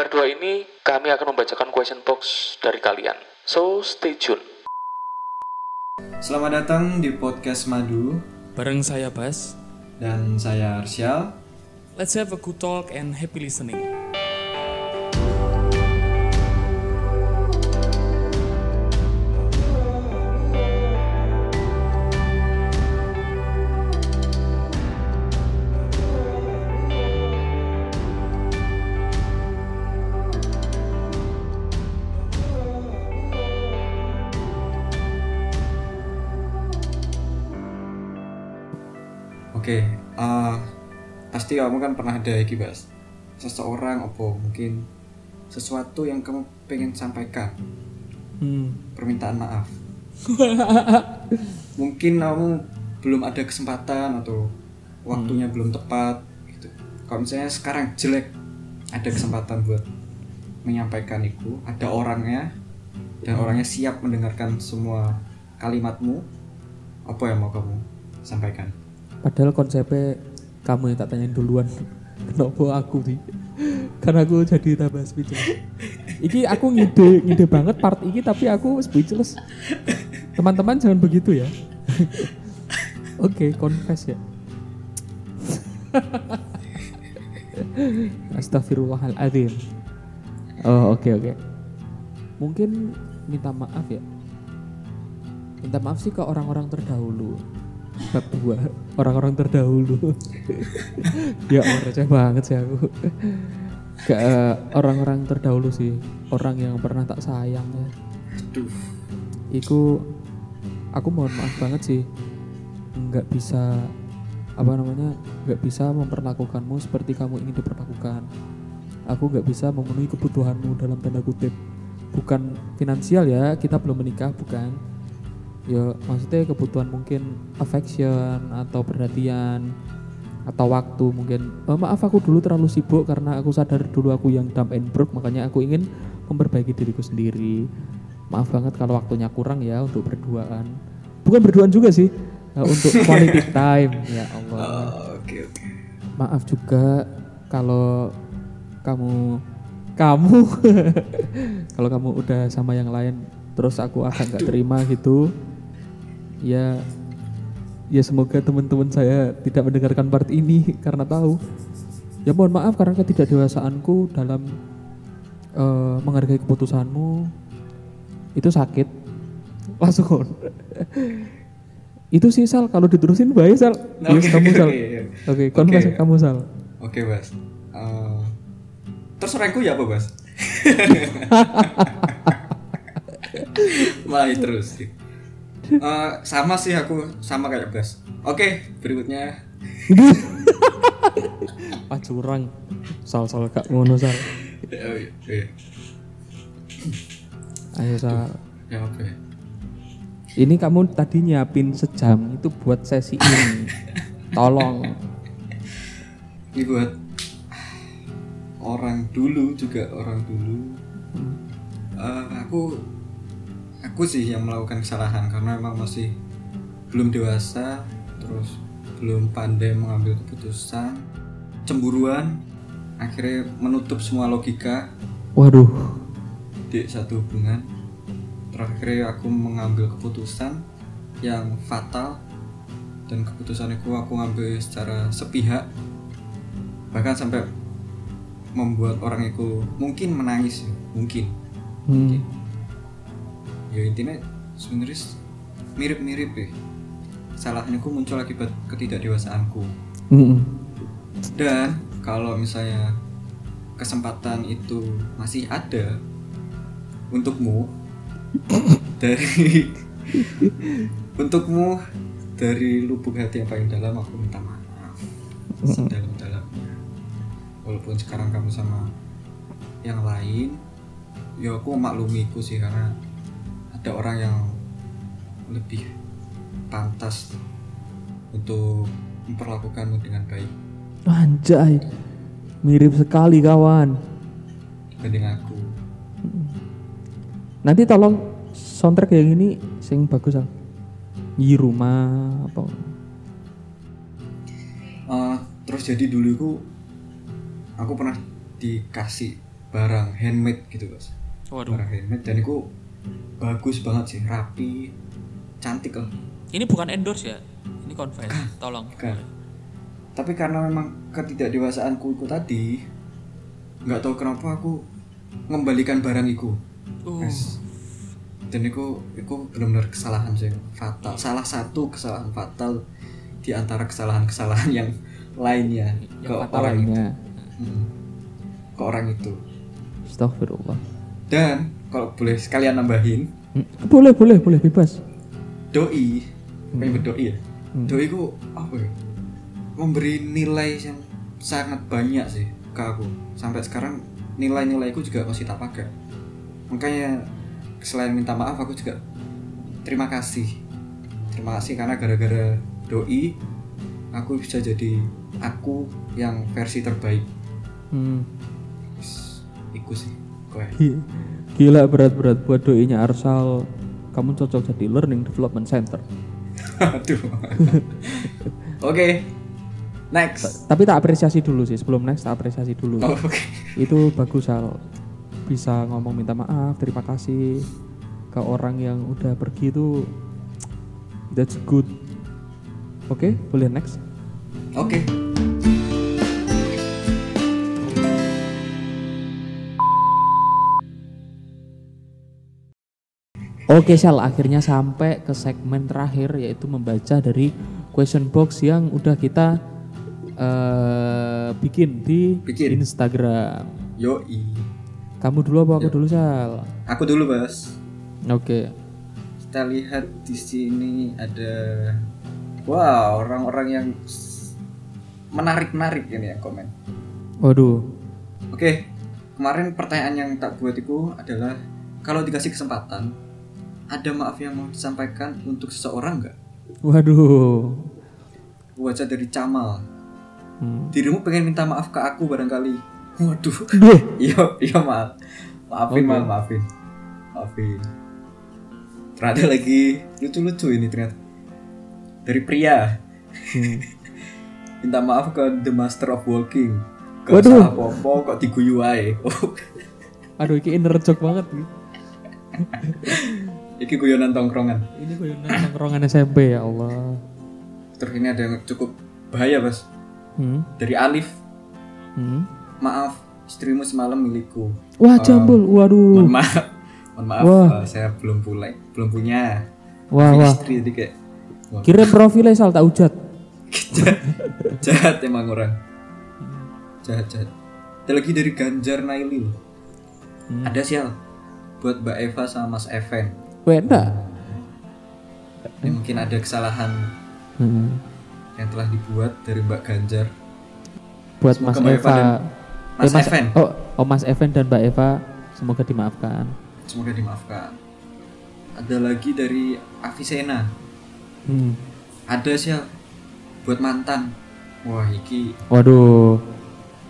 berdua ini kami akan membacakan question box dari kalian. So, stay tune. Selamat datang di podcast Madu Bareng saya Bas. dan saya Arsyal. Let's have a good talk and happy listening. Kamu kan pernah ada iki Bas. Seseorang apa mungkin sesuatu yang kamu pengen sampaikan, Hmm. permintaan maaf. mungkin kamu belum ada kesempatan atau waktunya belum tepat gitu. Kalau misalnya sekarang jelek ada kesempatan buat menyampaikan itu, ada orangnya dan orangnya siap mendengarkan semua kalimatmu. Apa yang mau kamu sampaikan? Padahal konsepnya kamu yang tak tanyain duluan. Kenapa aku sih? Karena aku jadi tambah speechless. Iki aku ngide, ngide banget part iki tapi aku speechless. Teman-teman jangan begitu ya. Oke, confess ya. Astagfirullahaladzim. Oh, oke oke. Mungkin minta maaf ya. Minta maaf sih ke orang-orang terdahulu. Bab dua, orang-orang terdahulu. ya Allah, receh banget sih aku. Ke eh, orang-orang terdahulu sih, orang yang pernah tak sayang ya. Aduh. Iku aku mohon maaf banget sih nggak bisa apa namanya nggak bisa memperlakukanmu seperti kamu ingin diperlakukan aku nggak bisa memenuhi kebutuhanmu dalam tanda kutip bukan finansial ya kita belum menikah bukan ya maksudnya kebutuhan mungkin affection atau perhatian atau waktu mungkin. "Eh, maaf aku dulu terlalu sibuk karena aku sadar dulu aku yang dumb and broke makanya aku ingin memperbaiki diriku sendiri. Maaf banget kalau waktunya kurang ya untuk berduaan. Bukan berduaan juga sih eh, untuk quality time. Ya Allah. Oh, Oke oke. maaf juga kalau kamu kamu kalau kamu udah sama yang lain terus aku akan nggak terima gitu ya ya semoga teman-teman saya tidak mendengarkan part ini karena tahu ya mohon maaf karena ketidakdewasaanku dalam eh, menghargai keputusanmu itu sakit langsung itu sih Sal kalau diterusin baik Sal Yes, Oke, kamu Sal oke, iya. oke confess Oke. kamu Sal Oke Bas. Eh, terus ranku ya apa Bas? Mulai terus. Eh, sama sih aku sama kayak Bas. Oke berikutnya. ah curang sal sal kak ngono sal Oh, iya, iya. ayo sal Ya apa ya? ini kamu tadi nyiapin sejam itu buat sesi ini tolong Ini buat orang dulu juga orang dulu. Eh, aku aku sih yang melakukan kesalahan karena emang masih belum dewasa, terus belum pandai mengambil keputusan, cemburuan, akhirnya menutup semua logika waduh di satu hubungan. Terakhir aku mengambil keputusan yang fatal dan keputusan itu aku ngambil secara sepihak bahkan sampai membuat orang itu mungkin menangis mungkin hmm. Ya intinya sebenarnya mirip-mirip ya. Salahnya aku muncul akibat ketidakdewasaanku Mm-mm. dan kalau misalnya kesempatan itu masih ada untukmu dari untukmu dari lubuk hati yang paling dalam aku minta maaf. Sedalam-dalamnya. Walaupun sekarang kamu sama yang lain ya aku maklumiku sih karena ada orang yang lebih pantas untuk memperlakukanmu dengan baik. Anjay mirip sekali kawan. Dibanding aku. Nanti tolong soundtrack yang ini sing bagus sal di rumah apa? Eh, terus jadi dulu aku aku pernah dikasih barang handmade gitu bos Waduh. barang handmade dan itu bagus banget sih rapi cantik lah Ini bukan endorse ya. Ini confess. Tolong. Bukan. tapi karena memang ketidakdewasaanku itu tadi nggak tahu kenapa aku mengembalikan barang itu Uh, Yes. dan itu itu benar-benar kesalahan sih fatal salah satu kesalahan fatal di antara kesalahan-kesalahan yang lainnya ke Yang fatal orang itu Hmm. ke orang itu Astagfirullah dan kalau boleh sekalian nambahin. Hmm, boleh boleh boleh bebas. Doi pengen berdoi ya? Hmm. doi itu apa ya? Memberi nilai yang sangat banyak sih ke aku. Sampai sekarang nilai-nilaiku juga masih tak pakai. Makanya selain minta maaf aku juga terima kasih. Terima kasih karena gara-gara doi aku bisa jadi aku yang versi terbaik. Hmm. Iku sih kowe. Gi- Gila berat-berat buat doinya Arsal. Kamu cocok jadi Learning Development Center. Aduh. Oke next. Tapi tak apresiasi dulu sih. Sebelum next tak apresiasi dulu. Oh, oke. Itu bagus Sal. Bisa ngomong minta maaf Terima kasih Ke orang yang udah pergi itu. That's good. Oke boleh next? Oke Oke Sal, akhirnya sampai ke segmen terakhir yaitu membaca dari question box yang udah kita eh, bikin di Bikin. Instagram. yoi Kamu dulu apa aku dulu Sal? aku dulu bos Oke. kita lihat di sini ada wow orang-orang yang menarik-menarik ini ya komen Waduh. oke kemarin pertanyaan yang tak buat itu adalah kalau dikasih kesempatan ada maaf yang mau disampaikan untuk seseorang nggak Waduh. wajah dari Camal Hmm. dirimu pengen minta maaf ke aku barangkali waduh Duh. iya iya maaf maafin Oke. mal maafin maafin ternyata lagi lucu-lucu ini ternyata dari pria Hmm. minta maaf ke The Master of Walking Gak Waduh. salah apa-apa kok diguyu ae Aduh, ini inner joke banget. nih. Iki guyonan tongkrongan Ini gue nongkrongan SMP ya Allah. terus ini ada yang cukup bahaya bos Hmm. dari Alif Hmm. maaf istrimu semalam milikku Wah, jambul. Waduh. mohon maaf mohon maaf Wah. eh, saya belum punya belum punya Wah, wah. istri jadi kayak wah, Kirim profilnya Sal tak ujat. jahat emang orang jahat jahat ada lagi dari Ganjar Naili loh Hmm. ada sial buat Mbak Eva sama Mas Even Wenda. ini mungkin ada kesalahan Hmm. yang telah dibuat dari Mbak Ganjar buat Semoga Mas Eva dan Mas Eh, Evan. Oh, oh Mas Evan dan Mbak Eva semoga dimaafkan. semoga dimaafkan ada lagi dari Avicenna Hmm. ada sial buat mantan wah iki Waduh.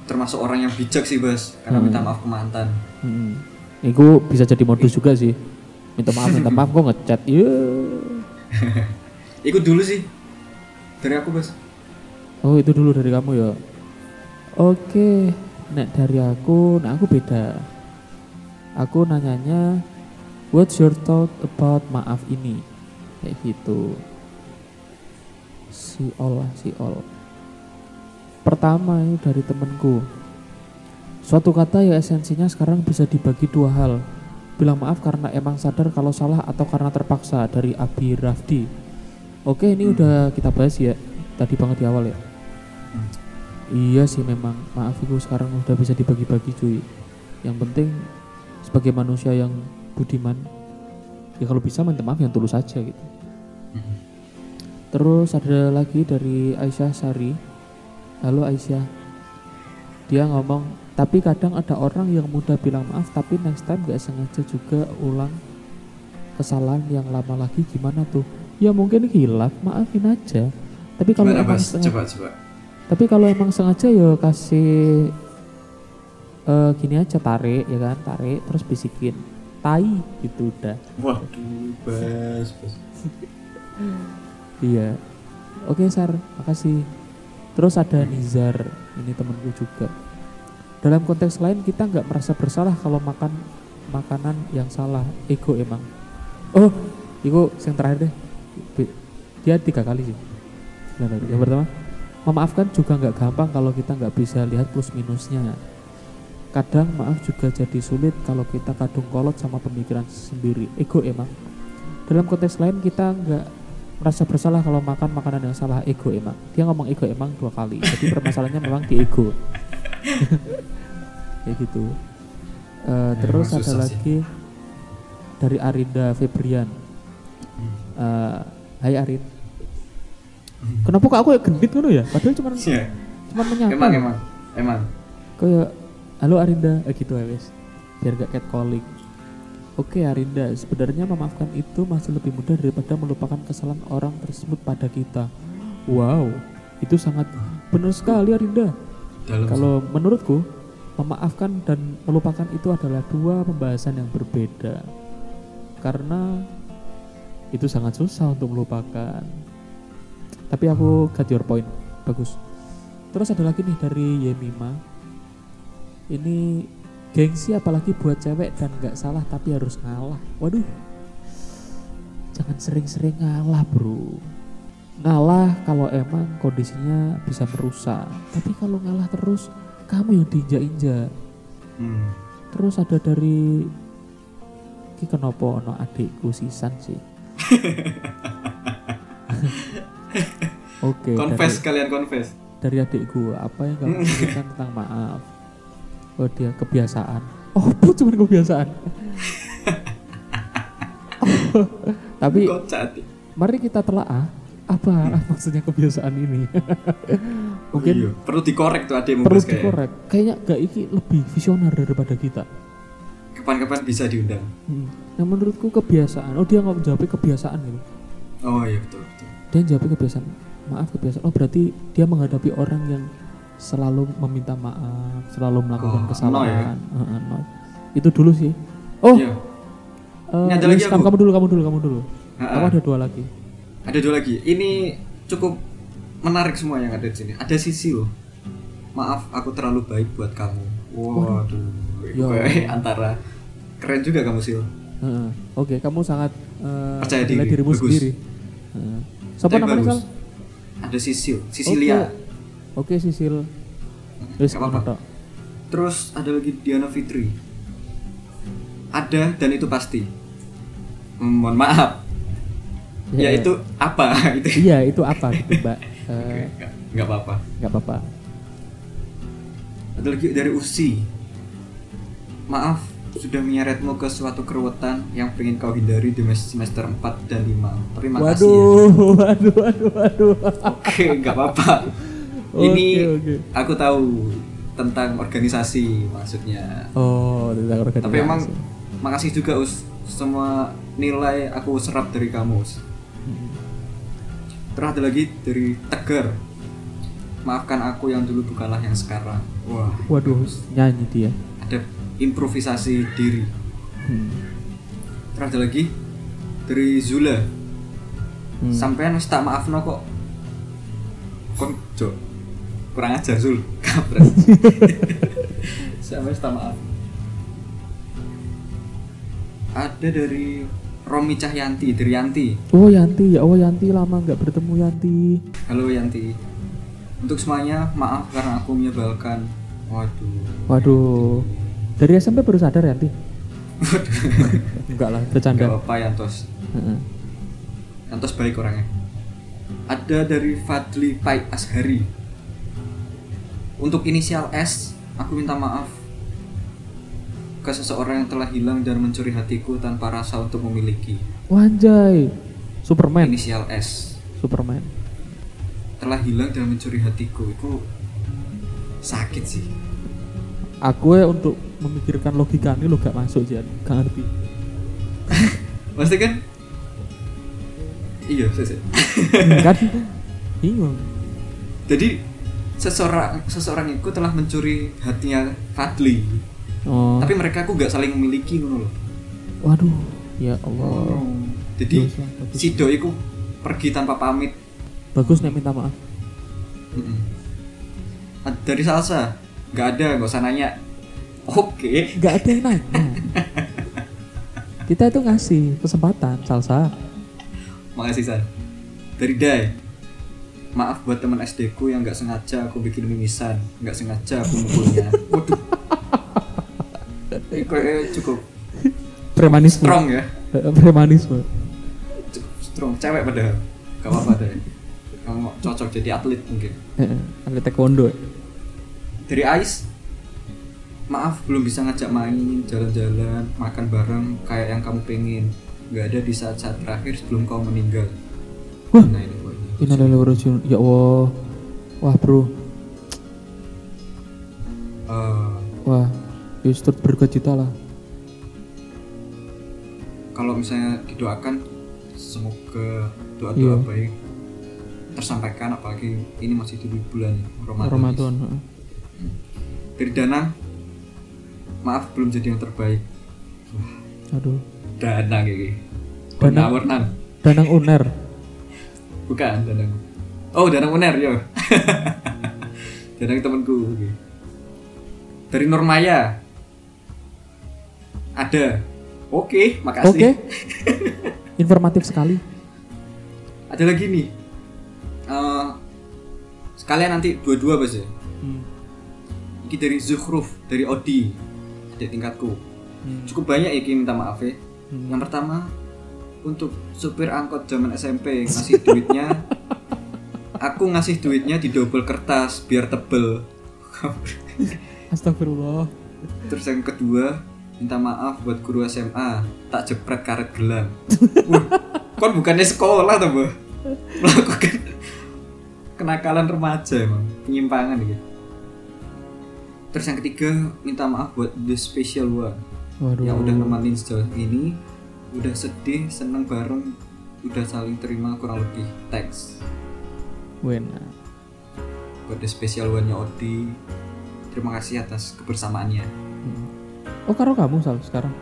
termasuk orang yang bijak sih bos karena minta maaf ke mantan Hmm. Itu bisa jadi modus juga sih. Minta maaf, minta maaf kok ngechat. Iya. ikut dulu sih dari aku bos Oh, itu dulu dari kamu ya. Oke. Nek dari aku, nah aku beda. Aku nanyanya What's your thought about maaf ini? Kayak gitu. Si all lah, si all. Pertama ini dari temenku. Suatu kata ya esensinya sekarang bisa dibagi dua hal. Bilang maaf karena emang sadar kalau salah atau karena terpaksa dari Abi Rafdi. Oke ini udah kita bahas ya tadi banget di awal ya. Iya sih memang maaf itu sekarang udah bisa dibagi-bagi cuy. Yang penting sebagai manusia yang budiman ya kalau bisa minta maaf yang tulus aja gitu. Terus ada lagi dari Aisyah Sari. Halo Aisyah. Dia ngomong, tapi kadang ada orang yang mudah bilang maaf tapi next time gak sengaja juga ulang kesalahan yang lama lagi gimana tuh? Ya mungkin hilaf, maafin aja. Tapi kalau gimana emang sengaja, coba coba tapi kalau emang sengaja ya kasih eh gini aja tarik ya kan, tarik terus bisikin tai gitu udah. waduh bos bos Iya. Oke Sar, makasih. Terus ada Nizar, ini temenku juga. Dalam konteks lain kita nggak merasa bersalah kalau makan makanan yang salah. Ego emang. Oh itu yang terakhir deh. Dia tiga kali sih. Yang pertama memaafkan juga nggak gampang kalau kita nggak bisa lihat plus minusnya. Kadang maaf juga jadi sulit kalau kita kadung kolot sama pemikiran sendiri. Ego emang. Dalam konteks lain kita nggak merasa bersalah kalau makan makanan yang salah. Ego emang. Dia ngomong ego emang dua kali. Jadi permasalahannya memang di ego kayak gitu Eh, terus emang ada susah sih. lagi dari Arinda Febrian Eh, Hai Arin kenapa kok aku ya gendit ngono ya padahal cuma Iya. cuma menyapa Emang emang emang. kayak halo Arinda eh gitu ya wes biar gak catcalling Oke Arinda, sebenarnya memaafkan itu masih lebih mudah daripada melupakan kesalahan orang tersebut pada kita. Wow, itu sangat benar sekali Arinda. Dalam Kalau menurutku, memaafkan dan melupakan itu adalah dua pembahasan yang berbeda. Karena itu sangat susah untuk melupakan. Tapi aku got your point, bagus. Terus ada lagi nih dari Yemima. Ini gengsi apalagi buat cewek dan nggak salah tapi harus ngalah. Waduh, jangan sering-sering ngalah bro. Ngalah kalau emang kondisinya bisa merusak. Tapi kalau ngalah terus, kamu yang diinjak-injak. Hmm. Terus ada dari Ki kenapa ono adikku sisan sih. Oke, Confess dari, kalian confess. dari adikku apa yang kamu pikirkan tentang maaf? Oh dia kebiasaan. Oh, bu cuma kebiasaan. Oh, Tapi mari kita telaah apa maksudnya kebiasaan ini. Mungkin Iya, perlu dikorek tuh adekmu perlu kayak. dikorek. Kayaknya gak iki lebih visioner daripada kita. Kapan-kapan bisa diundang. Hmm. Nah menurutku kebiasaan. Oh dia nggak menjawab kebiasaan gitu. Oh iya betul betul. Dia jawab kebiasaan. Maaf kebiasaan. Oh berarti dia menghadapi orang yang selalu meminta maaf, selalu melakukan Oh, kesalahan. Heeh, no. Itu dulu sih. Oh, Iya. eh, Ini ada lagi aku. kamu dulu, kamu dulu, kamu dulu. Kamu ada dua lagi. Ada dua lagi. Ini cukup menarik semua yang ada di sini. Ada sisi loh. Maaf, aku terlalu baik buat kamu. Waduh. Kayak antara keren juga kamu sih. Oke, kamu sangat eh, Percaya diri, dirimu bagus. sendiri. Heeh. Siapa namanya. Sal? Ada Sisil, Sisilia. Oke, Sisil. Wis Gak apa-apa. ngono tok. Terus ada lagi Diana Fitri. Ada dan itu pasti. Hmm, mohon maaf. Ya, Ya, itu apa itu? Iya, itu apa gitu, Mbak? Eh, Nggak- apa-apa. nggak apa-apa. Ada lagi dari Usi. Maaf, sudah menyeretmu ke suatu keruwetan yang pengen kau hindari di mes- semester 4 dan 5. Tapi makasih ya. Waduh, waduh, waduh, waduh. Oke, nggak apa-apa. Ini oke. aku tahu tentang organisasi maksudnya. Oh, tentang organisasi. Tapi emang makasih juga Us semua nilai aku serap dari kamu Us. Terus ada lagi dari Tegar. Maafkan aku yang dulu bukanlah yang sekarang. Wah, Waduh, nyanyi dia. ada improvisasi diri. Hmm. Terus ada lagi dari Zula. Hmm. Sampean wis tak maafno kok. Kon Jo. Kurang ajar Zul. Kampret. Sampean tak maaf. Ada dari Romi Cahyanti, dari Yanti. Oh Yanti, ya oh Yanti lama nggak bertemu Yanti. Halo Yanti. Untuk semuanya, maaf karena aku menyebalkan. Waduh. Waduh, dari SMP baru sadar Yanti. Enggak lah, bercanda. Gak apa-apa Yantos. Yantos baik orangnya. Ada dari Fadli Pai Ashari. Untuk inisial S, aku minta maaf ke seseorang yang telah hilang dan mencuri hatiku tanpa rasa untuk memiliki. Wanjay, Superman, Inisial S Superman. telah hilang dan mencuri hatiku. Itu sakit sih. Aku ya untuk memikirkan logika ini lo gak masuk sih, gak ngerti. Pasti kan? Iya, saya kan? Bingung. Jadi seseorang seseorang itu telah mencuri hatinya Fadli. Oh, Tapi mereka aku gak saling memiliki ngono loh. waduh, ya Allah. Jadi Dosa, bagus. si doi ku pergi tanpa pamit. Bagus nih minta maaf. Mm-mm. Ad- Dari Salsa, nggak ada nggak usah nanya. Oke. Nggak ada yang nanya. Kita itu ngasih kesempatan salsa. Makasih san dari Dai. Maaf buat teman SD ku yang nggak sengaja aku bikin mimisan. Nggak sengaja aku mukulnya. Waduh cukup premanisme strong ya premanisme cukup strong cewek padahal gak apa-apa deh kamu cocok jadi atlet mungkin atlet taekwondo dari Ais maaf belum bisa ngajak main jalan-jalan makan bareng kayak yang kamu pengen nggak ada di saat-saat terakhir sebelum kau meninggal Wah. nah ini. Innalillahi rajiun. Ya Allah. Wah, Bro. Eh, Wah, ya turut berduka cita lah. kalau misalnya didoakan semoga doa-doa Iya. baik tersampaikan apalagi ini masih di bulan Ramadan. Ramadan. heeh. Dari Danang maaf belum jadi yang terbaik. Aduh. Danang ini. Danang? Danang. Danang Uner. Bukan Danang. Oh, Danang Uner yo. Danang temanku. Dari Normaya. Ada. Oke, makasih. Oke. Informatif sekali. Ada lagi nih. Eh, sekalian nanti dua-dua bos ya. Hmm. Ini dari Zuhruf, dari Odi, adik tingkatku. Hmm. Cukup banyak ya minta maaf ya. Hmm. Yang pertama untuk supir angkot zaman SMP ngasih duitnya aku ngasih duitnya di double kertas biar tebel Astagfirullah. terus yang kedua minta maaf buat guru SMA tak jepret karet gelang Wah, kon bukannya sekolah tuh bu melakukan kenakalan remaja emang penyimpangan gitu terus yang ketiga minta maaf buat the special one Waduh. yang udah nemenin sejauh ini udah sedih seneng bareng udah saling terima kurang lebih teks Wena. buat the special one nya Odi terima kasih atas kebersamaannya Hmm. Oh, karo kamu Sal sekarang?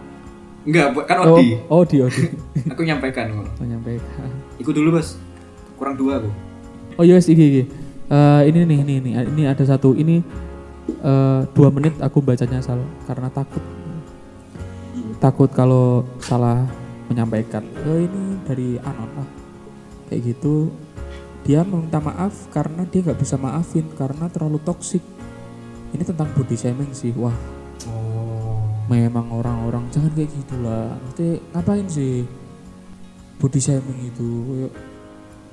enggak kan Oh, Odi oh, di Odi. aku nyampaikan ngono. Menyampaikan. ikut dulu bos kurang dua aku Oh yes, iki iki. Eh, ini nih, ini ini ini ada satu. Ini eh, dua menit aku bacanya Sal karena takut takut kalau salah menyampaikan. Oh ini dari Anon lah. Kayak gitu. Dia meminta maaf karena dia nggak bisa maafin karena terlalu toksik. Ini tentang body shaming sih. Wah, oh memang orang-orang jangan kayak gitulah. Nanti ngapain sih body shaming itu? Kayak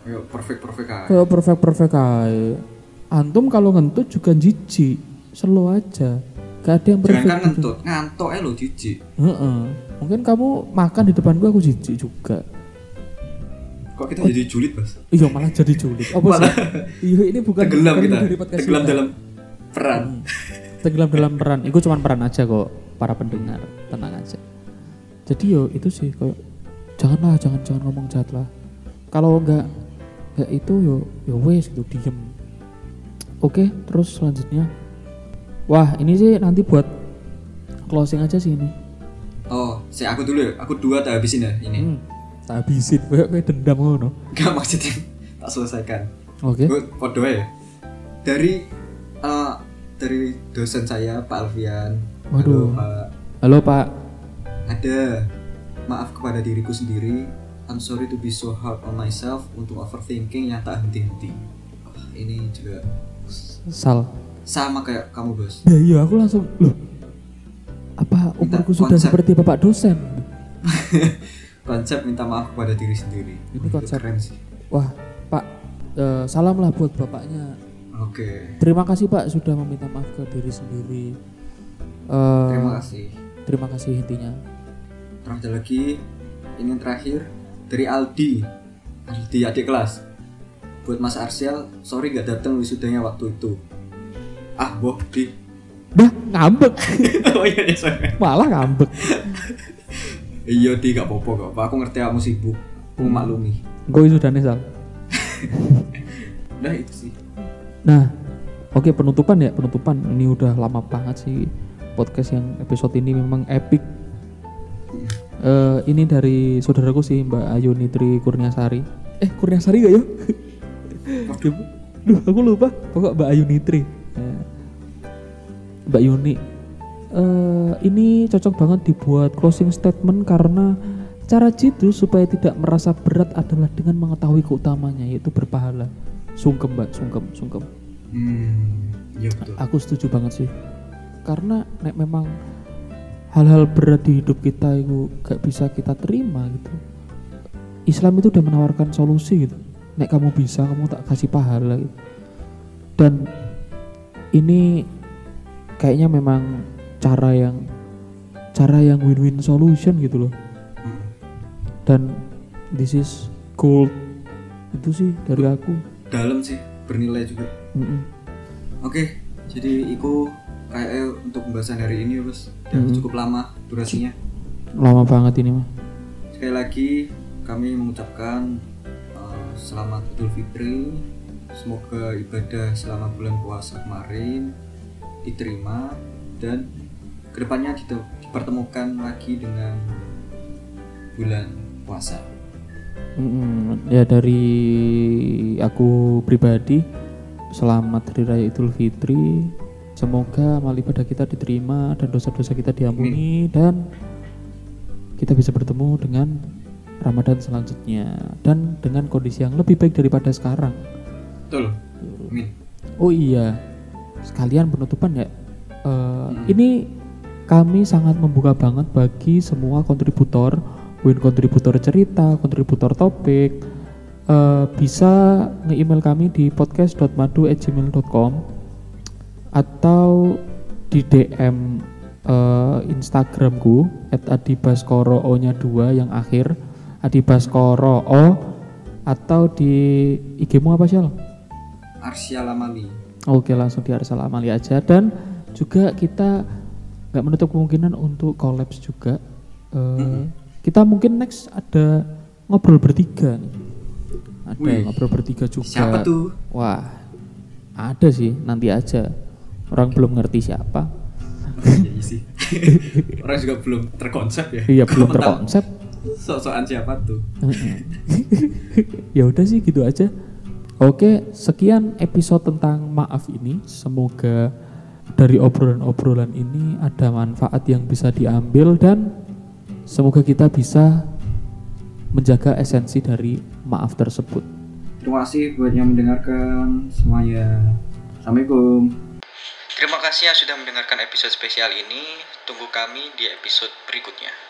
ayo perfect perfect aja. kayak perfect perfect aja. Antum kalau ngentut juga jijik slow aja. Gak ada yang jangan perfect kan gitu. ngentut ngantok eh lo jijik. Heeh. mungkin kamu makan di depan gua aku jijik juga. Kok kita jadi julid bos iya malah jadi julid. Apa sih? Iya ini bukan tenggelam kita. dari tenggelam kita. dalam peran tenggelam dalam peran. Itu cuma peran aja kok para pendengar. Tenang aja. Jadi yo itu sih kayak janganlah jangan jangan ngomong jahat lah. Kalau enggak enggak itu yo yo wes gitu diem. Oke terus selanjutnya. Wah ini sih nanti buat closing aja sih ini. Oh saya aku dulu ya aku dua tak habisin ya ini. Hmm, tak habisin kayak kayak dendam ngono. Gak maksudnya tak selesaikan. Oke. Gue podo ya. Dari eh, dari dosen saya Pak Alfian. Waduh. Halo, Pak. halo pak Ada maaf kepada diriku sendiri. I'm sorry to be so hard on myself untuk overthinking yang tak henti-henti. Wah, ini juga sal sama kayak kamu bos. ya iya aku langsung loh apa umurku sudah konsep. seperti bapak dosen Konsep minta maaf kepada diri sendiri. Ini konsep. keren sih. Wah, Pak, eh, salam lah buat bapaknya. Oke. Terima kasih Pak sudah meminta maaf ke diri sendiri. Eh, Terima kasih. Terima kasih intinya. Terus ada lagi ini yang terakhir dari Aldi. Aldi adik kelas. Buat Mas Arsial, sorry gak datang wisudanya waktu itu. Ah, boh, di. Dah ngambek, oh iya, iya, sorry. malah ngambek. Iya, di gak gak apa. Aku ngerti kamu sibuk. Aku maklumi. Gue nih Sal. Nah, itu sih. Nah, oke penutupan ya penutupan. Ini udah lama banget sih podcast yang episode ini memang epic. Eh, ini dari saudaraku sih Mbak Ayu Nitri Kurniasari. Eh Kurniasari gak ya? Duh, aku lupa. Pokok Mbak Ayu Nitri. Eh, Mbak Yuni eh, ini cocok banget dibuat closing statement karena cara jitu supaya tidak merasa berat adalah dengan mengetahui keutamanya yaitu berpahala sungkem mbak sungkem sungkem. Hmm, iya betul. aku setuju banget sih. Karena nek memang hal-hal berat di hidup kita itu gak bisa kita terima gitu. Islam itu udah menawarkan solusi gitu. Nek kamu bisa kamu tak kasih pahala gitu. Dan ini kayaknya memang cara yang cara yang win-win solution gitu loh. Hmm. dan this is gold. Itu sih dari aku Dalam sih, bernilai juga. Mm-mm. Oke, jadi itu kayak untuk pembahasan hari ini, Bos. Dan Hmm. cukup lama durasinya. lama banget ini mah Sekali lagi kami mengucapkan uh, selamat Idul Fitri. Semoga ibadah selama bulan puasa kemarin diterima dan ke depannya dipertemukan lagi dengan bulan puasa. Ya dari aku pribadi selamat Hari Raya Idul Fitri. Semoga amal ibadah kita diterima dan dosa-dosa kita diampuni dan kita bisa bertemu dengan Ramadan selanjutnya dan dengan kondisi yang lebih baik daripada sekarang. Betul. Amin. Oh iya, sekalian penutupan ya. Eh, Ini kami sangat membuka banget bagi semua kontributor, win kontributor cerita, kontributor topik. eh, bisa nge-email kami di podcast.madu@gmail.com atau di DM eh, Instagramku @adibaskoro o-nya 2 yang akhir adibaskoro o atau di IG-mu apa sih? Arsya Lamali. Oke langsung di Arsal Amali aja dan juga kita nggak menutup kemungkinan untuk collabs juga. Eh, Kita mungkin next ada ngobrol bertiga nih. Ada Wih, ngobrol bertiga juga. Siapa tuh? Wah ada sih nanti aja. Orang belum ngerti siapa. Iya sih. Orang juga belum terkonsep ya. Iya belum terkonsep. Sok-sokan siapa tuh? ya udah sih gitu aja. Oke, sekian episode tentang maaf ini. Semoga dari obrolan-obrolan ini ada manfaat yang bisa diambil dan semoga kita bisa menjaga esensi dari maaf tersebut. Terima kasih buat yang mendengarkan semuanya. Assalamualaikum. Terima kasih yang sudah mendengarkan episode spesial ini. Tunggu kami di episode berikutnya.